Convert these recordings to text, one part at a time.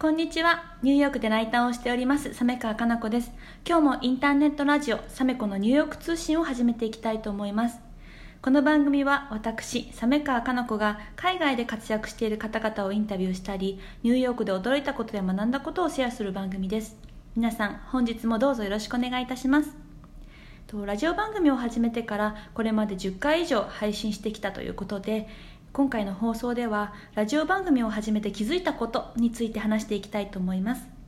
こんにちは。ニューヨークでライターをしております、サメカかな子です。今日もインターネットラジオ、サメコのニューヨーク通信を始めていきたいと思います。この番組は私、サメカかな子が海外で活躍している方々をインタビューしたり、ニューヨークで驚いたことや学んだことをシェアする番組です。皆さん、本日もどうぞよろしくお願いいたします。ラジオ番組を始めてからこれまで10回以上配信してきたということで今回の放送ではラジオ番組を始めて気づいたことについて話していきたいと思います。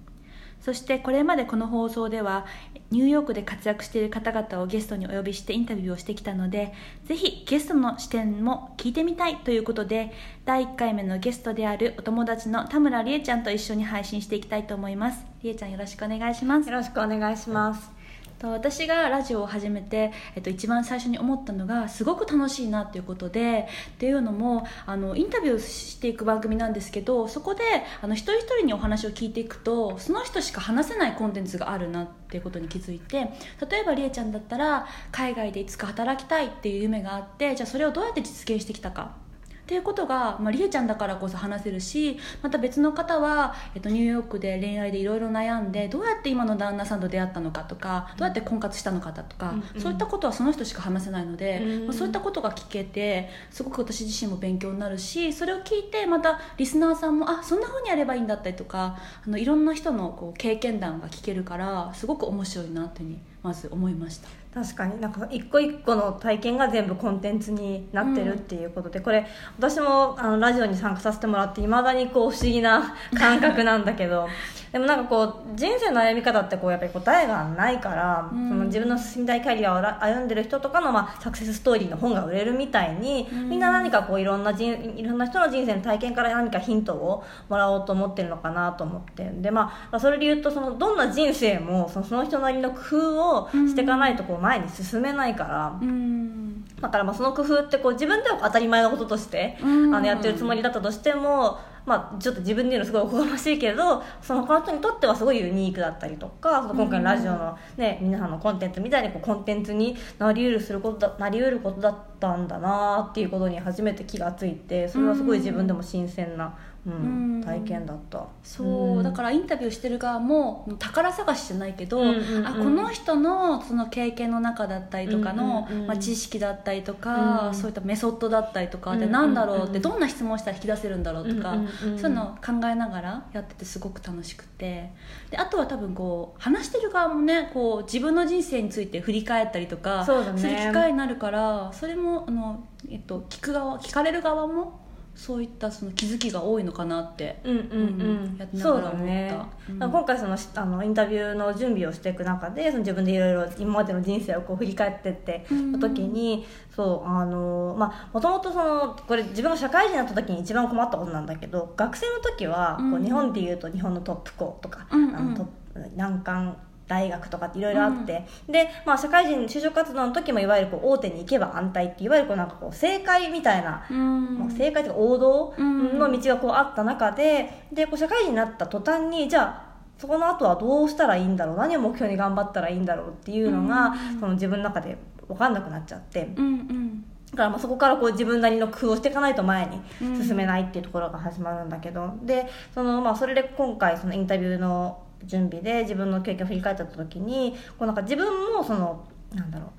そしてこれまでこの放送ではニューヨークで活躍している方々をゲストにお呼びしてインタビューをしてきたのでぜひゲストの視点も聞いてみたいということで第1回目のゲストであるお友達の田村理恵ちゃんと一緒に配信していきたいと思います。理恵ちゃんよろしくお願いします。よろしくお願いします。私がラジオを始めて、えっと、一番最初に思ったのがすごく楽しいなっていうことでっていうのもあのインタビューしていく番組なんですけどそこであの一人一人にお話を聞いていくとその人しか話せないコンテンツがあるなっていうことに気づいて例えばりえちゃんだったら海外でいつか働きたいっていう夢があってじゃあそれをどうやって実現してきたかっていうことが、まあ、りえちゃんだからこそ話せるしまた別の方は、えっと、ニューヨークで恋愛でいろいろ悩んでどうやって今の旦那さんと出会ったのかとかどうやって婚活したのかとか、うん、そういったことはその人しか話せないので、うん、まあ、そういったことが聞けてすごく私自身も勉強になるしそれを聞いてまたリスナーさんもあそんなふうにやればいいんだったりとかあのいろんな人のこう経験談が聞けるからすごく面白いなというふうにまず思いました。確かになんか一個一個の体験が全部コンテンツになってるっていうことで、うん、これ私もあのラジオに参加させてもらっていまだにこう不思議な感覚なんだけど でもなんかこう人生の歩み方ってこうやっぱり答えがないから、うん、その自分の信頼キャリアを歩んでる人とかの、まあ、サクセスストーリーの本が売れるみたいに、うん、みんな何かこういろんな人いろんな人の人生の体験から何かヒントをもらおうと思ってるのかなと思って。で、まあ、それで言うとそのどんな人生もその人なりの工夫をしていかないとこう前に進めないから。うんだからまあその工夫ってこう自分では当たり前のこととして、あのやってるつもりだったとしてもまあ、ちょっと自分で言うのすごいおこがましいけどその他の人にとってはすごいユニークだったりとかその今回のラジオの、ね、皆さんのコンテンツみたいにこうコンテンツになりうるすることだなりうることだったんだなっていうことに初めて気がついてそれはすごい自分でも新鮮な。うん、体験だった。そう、うん、だからインタビューしてる側も宝探しじゃないけど、うんうんうん、あこの人のその経験の中だったりとかの、うんうんうん、まあ、知識だったりとか、うん、そういったメソッドだったりとかで何だろうってどんな質問したら引き出せるんだろうとか、うんうんうん、そういうのを考えながらやっててすごく楽しくて。であとは多分こう話してる側もねこう自分の人生について振り返ったりとかそう、ね,、いう機会になるからそれもあの、えっと、聞く側聞かれる側もそういったその気づきが多いのかなってうんうんうん、やってながら思った、ね。うん、今回そのあのインタビューの準備をしていく中でその自分でいろいろ今までの人生をこう振り返ってってた時に、うん、そうあのまあもともとそのこれ自分が社会人になった時に一番困ったことなんだけど学生の時はこう日本でいうと日本のトップ校とか、うんうん、あのトップ難関大学とかっていろいろあって、うん、で、まあ、社会人就職活動の時もいわゆるこう大手に行けば安泰っていわゆるこうなんかこう正解みたいな、うん、正解というか王道の道がこうあった中ででこう社会人になった途端にじゃあそこの後はどうしたらいいんだろう何を目標に頑張ったらいいんだろうっていうのが、うん、その自分の中で分かんなくなっちゃって。うんうん。だからまあそこからこう自分なりの工夫をしていかないと前に進めないっていうところが始まるんだけど、でそのまあそれで今回そのインタビューの準備で自分の経験を振り返った時にこうなんか自分もそのなんだろう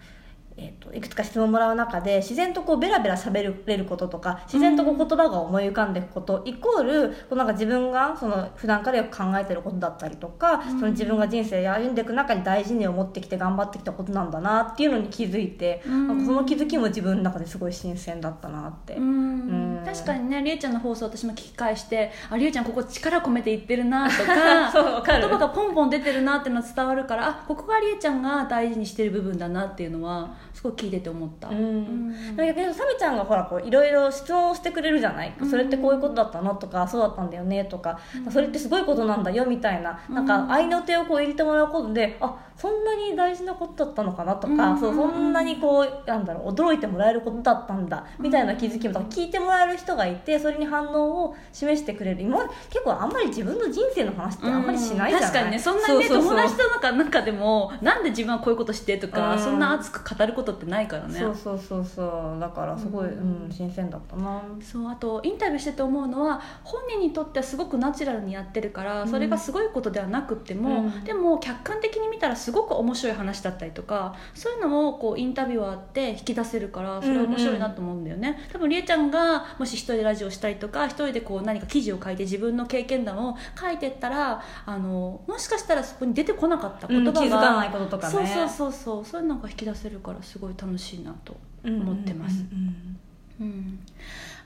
えーと、いくつか質問もらう中で自然とこうベラベラ喋れることとか自然とこう言葉が思い浮かんでいくこと、うん、イコールこうなんか自分がその普段からよく考えてることだったりとか、うん、その自分が人生歩んでいく中に大事に思ってきて頑張ってきたことなんだなっていうのに気づいて、うん、なんかその気づきも自分の中ですごい新鮮だったなって。確かにねりえちゃんの放送私も聞き返してありえちゃんここ力込めて言ってるなとか 言葉がポンポン出てるなっていうのは伝わるからあここがりえちゃんが大事にしてる部分だなっていうのはすごい聞いてて思った、うん、だけどサミちゃんがほらこういろいろ質問をしてくれるじゃない、それってこういうことだったの？とかそうだったんだよね？とか、それってすごいことなんだよみたいな。なんか愛の手をこう入れてもらうことであそんなに大事なことだったのかな？とか、そうそんなにこうなんだろう驚いてもらえることだったんだみたいな気づきも聞いてもらえる人がいてそれに反応を示してくれる。今結構あんまり自分の人生の話ってあんまりしないじゃない、確かにね。そんなにね友達とか中でもなんで自分はこういうことしてとか、そんな熱く語ることってないからね。そうそうそうそう。だからすごい、うん。新鮮だったな。そうあとインタビューしてて思うのは本人にとってはすごくナチュラルにやってるからそれがすごいことではなくても、でも客観的に見たらすごく面白い話だったりとかそういうのをこうインタビュアーって引き出せるからそれは面白いなと思うんだよね、多分りえちゃんがもし一人でラジオしたりとか一人でこう何か記事を書いて自分の経験談を書いてったらあのもしかしたらそこに出てこなかった言葉が、気づかないこととかね。そうそうそうそう。そういうのが引き出せるからすごい楽しいなと思ってます、うん。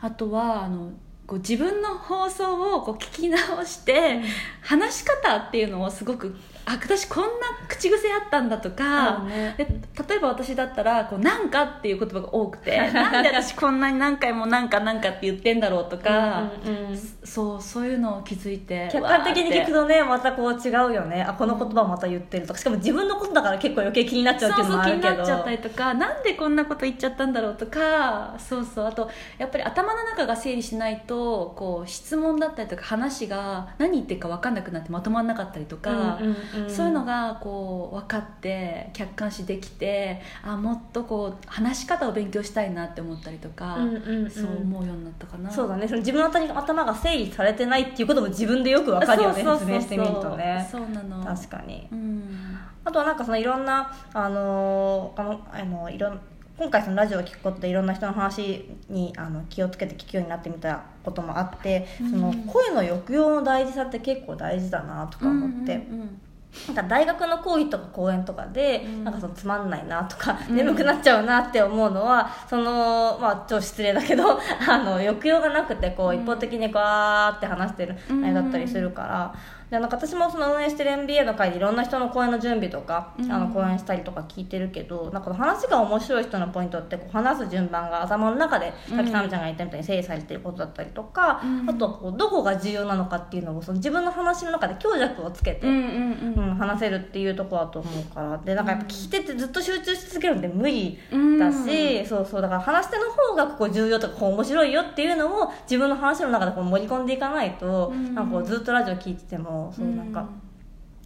あとはあのこう自分の放送をこう聞き直して、話し方っていうのをすごくあ私こんな口癖あったんだとか、ね。で例えば私だったら「こうなんか」っていう言葉が多くて なんで私こんなに何回も「なんかなんか」って言ってんだろうとか、うんそうそういうのを気づいて客観的に聞くとねまたこう違うよねあこの言葉また言ってるとかしかも自分のことだから結構余計気になっちゃうっていうのもあるけどそう気になっちゃったりとかなんでこんなこと言っちゃったんだろうとかそうそうあとやっぱり頭の中が整理しないとこう質問だったりとか話が何言ってるか分かんなくなってまとまんなかったりとか、うんうんうんそういうのがこう分かって客観視できてあもっとこう話し方を勉強したいなって思ったりとか、うんうんうん。そう思うようになったかな。そうだね。その自分の頭が整理されてないっていうことも自分でよくわかるよね説明してみるとね。そうなの。確かに。うん。あとはなんかそのいろんなあのーあのあのいろん今回そのラジオを聞くことでいろんな人の話にあの気をつけて聞くようになってみたこともあって、うん。その声の抑揚の大事さって結構大事だなとか思って、うんうんうんなんか大学の講義とか講演とかで、うん。なんかそのつまんないなとか、うん。眠くなっちゃうなって思うのはそのまあ超失礼だけど あの抑揚がなくてこううん。一方的にガーって話してるうん。あれだったりするから。でなんか私もその運営してる MBA の会でいろんな人の講演の準備とか、うん。あの講演したりとか聞いてるけどなんか話が面白い人のポイントってこう話す順番が頭の中でさっきさみちゃんが言ったみたいに整理されてることだったりとか、うん。あとこうどこが重要なのかっていうのをその自分の話の中で強弱をつけて、うんうん話せるっていうところだと思うからでなんかやっぱ聞いててずっと集中し続けるのって無理うん。だし、そうそうだから話し手の方がここ重要とかこう面白いよっていうのを自分の話の中でこう盛り込んでいかないと、うん。なんかこうずっとラジオ聞いててもそうなんか、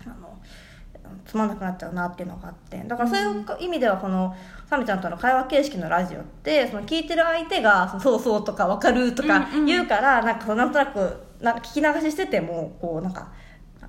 あのつまんなくなっちゃうなっていうのがあって。だからそういう意味ではこのサミちゃんとの会話形式のラジオってその聞いてる相手が「そうそう」とか「分かる」とかうんうん。言うから、なんかなんとなくなんか聞き流ししててもこうなんか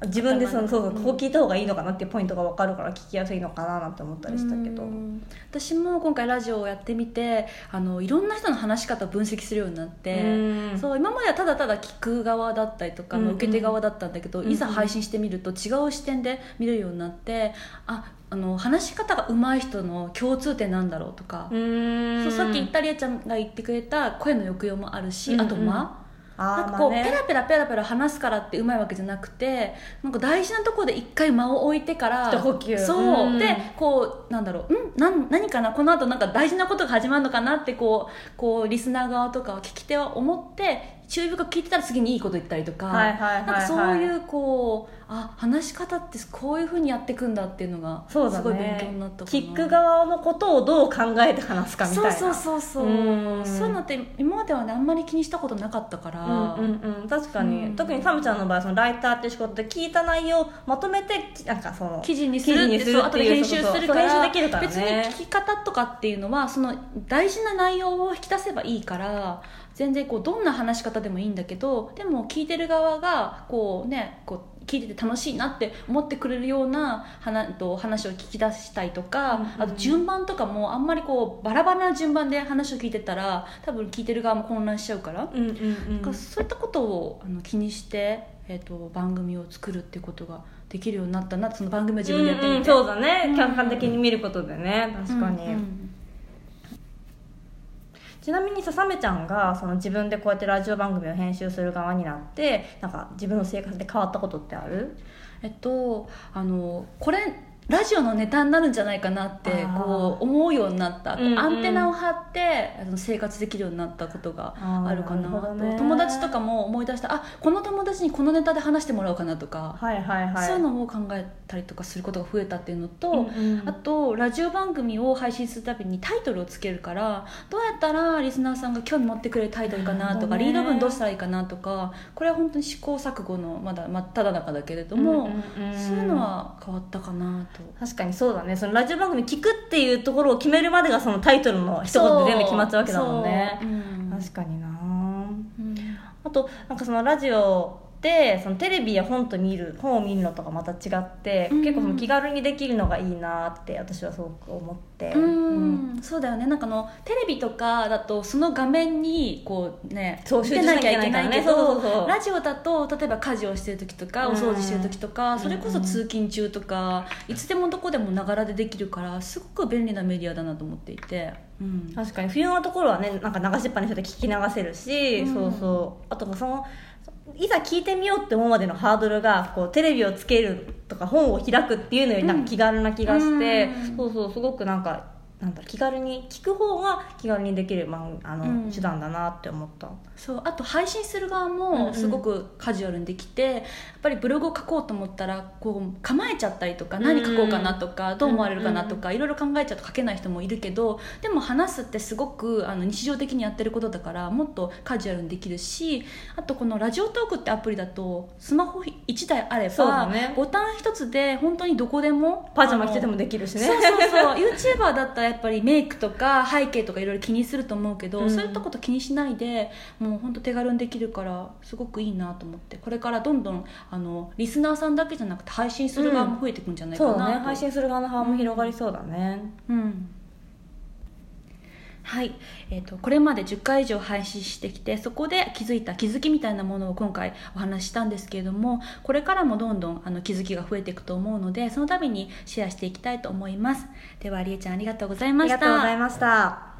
自分でそのそうそうここ聞いた方がいいのかなっていうポイントが分かるから聞きやすいのかななんて思ったりしたけど。うん。私も今回ラジオをやってみてあのいろんな人の話し方を分析するようになってうん。そう今まではただただ聞く側だったりとか、うんうん。受け手側だったんだけど、うんうん。いざ配信してみると違う視点で見れるようになってああの話し方が上手い人の共通点なんだろうとか、うん。そうさっき言ったりえちゃんが言ってくれた声の抑揚もあるし、うんうん。あと間。あなんかこう、ね。ペラペラペラペラ話すからってうまいわけじゃなくてなんか大事なところで一回間を置いてから一呼吸。そう、うん。でこうなんだろううんなん何かなこの後なんか大事なことが始まるのかなってこうこうリスナー側とか聞き手は思って注意深く聞いてたら次にいいこと言ったりとか、なんかそういうこうあ話し方ってこういうふうにやっていくんだっていうのがすごい勉ね強になったかな。聞く側のことをどう考えて話すかみたいな。そうそうそうそう。うん。そういうのって今まではねあんまり気にしたことなかったから、うんうんうん、確かに、うん。特にサムちゃんの場合そのライターっていう仕事で聞いた内容をまとめてなんかその記事にするってそう後で編集するからできるからね。別に聞き方とかっていうのはその大事な内容を引き出せばいいから全然こうどんな話し方でもいいんだけどでも聞いてる側がこうねこう聞いてて楽しいなって思ってくれるような話と話を聞き出したりとか、うんうん。うんあと順番とかもあんまりこうバラバラな順番で話を聞いてたら多分聞いてる側も混乱しちゃうから、うんうんうん。かそういったことをあの気にして、えー、と番組を作るっていうことができるようになったなその番組を自分でやってみて、うんうん。そうだね、うん客観的に見ることでね。確かに、うんうんちなみにささめちゃんがその自分でこうやってラジオ番組を編集する側になってなんか自分の生活で変わったことってある？えっとあのこれラジオのネタになるんじゃないかなってこう思うようになった、うんうん。アンテナを張ってあの生活できるようになったことがあるかなあーなるほどね。友達とかも思い出したあこの友達にこのネタで話してもらおうかなとか、はいはいはい。そういうのを考えたりとかすることが増えたっていうのと、うんうんあとラジオ番組を配信するたびにタイトルをつけるからどうやったらリスナーさんが興味持ってくれるタイトルかなとか、リード文どうしたらいいかなとかこれは本当に試行錯誤のまだ真っ只中だけれども、うんうんうんそういうのは変わったかなと。確かにそうだね。そのラジオ番組聞くっていうところを決めるまでがそのタイトルの一言で全部決まっちゃうわけだもんね。そう。うん。確かにな。うん。あとなんかそのラジオでそのテレビや本と見る本を見るのとかまた違って、うん結構その気軽にできるのがいいなって私はすごく思って。うん。そうだよね。なんかあのテレビとかだとその画面にこうねそう見てなきゃいけないけ集中しなきゃいけないからね。そうどそうそう。ラジオだと例えば家事をしてる時とかうん。お掃除してる時とかそれこそうん。通勤中とかいつでもどこでもながらでできるからすごく便利なメディアだなと思っていて、うん、確かに。冬のところはねなんか流しっぱにしてて聞き流せるし、うん。そうそう。あとそのいざ聞いてみようって思うまでのハードルがこうテレビをつけるとか本を開くっていうのよりなんか気軽な気がして、うん。そうそうすごくなんかなんだ気軽に聞く方が気軽にできる、まあ、あの、うん。手段だなって思った。そうあと配信する側うんうん。もすごくカジュアルにできて、やっぱりブログを書こうと思ったらこう構えちゃったりとかうん何書こうかなとか、どう思われるかなとか、いろいろ考えちゃうと書けない人もいるけどでも話すってすごくあの日常的にやってることだからもっとカジュアルにできるしあとこのラジオトークってアプリだとスマホ1台あれば、ね。ボタン一つで本当にどこでもパジャマ着ててもできるしね。そうそうそう。YouTuber だったらやっぱりメイクとか背景とかいろいろ気にすると思うけど、うん。そういったこと気にしないでもう本当手軽にできるからすごくいいなと思ってこれからどんどんあのリスナーさんだけじゃなくて配信する側も増えていくんじゃないかなうだね。配信する側の幅も広がりそうだね、うんはい、えー、とこれまで10回以上配信してきてそこで気づいた気づきみたいなものを今回お話ししたんですけれどもこれからもどんどんあの気づきが増えていくと思うのでその度にシェアしていきたいと思います。ではりえちゃんありがとうございました。ありがとうございました。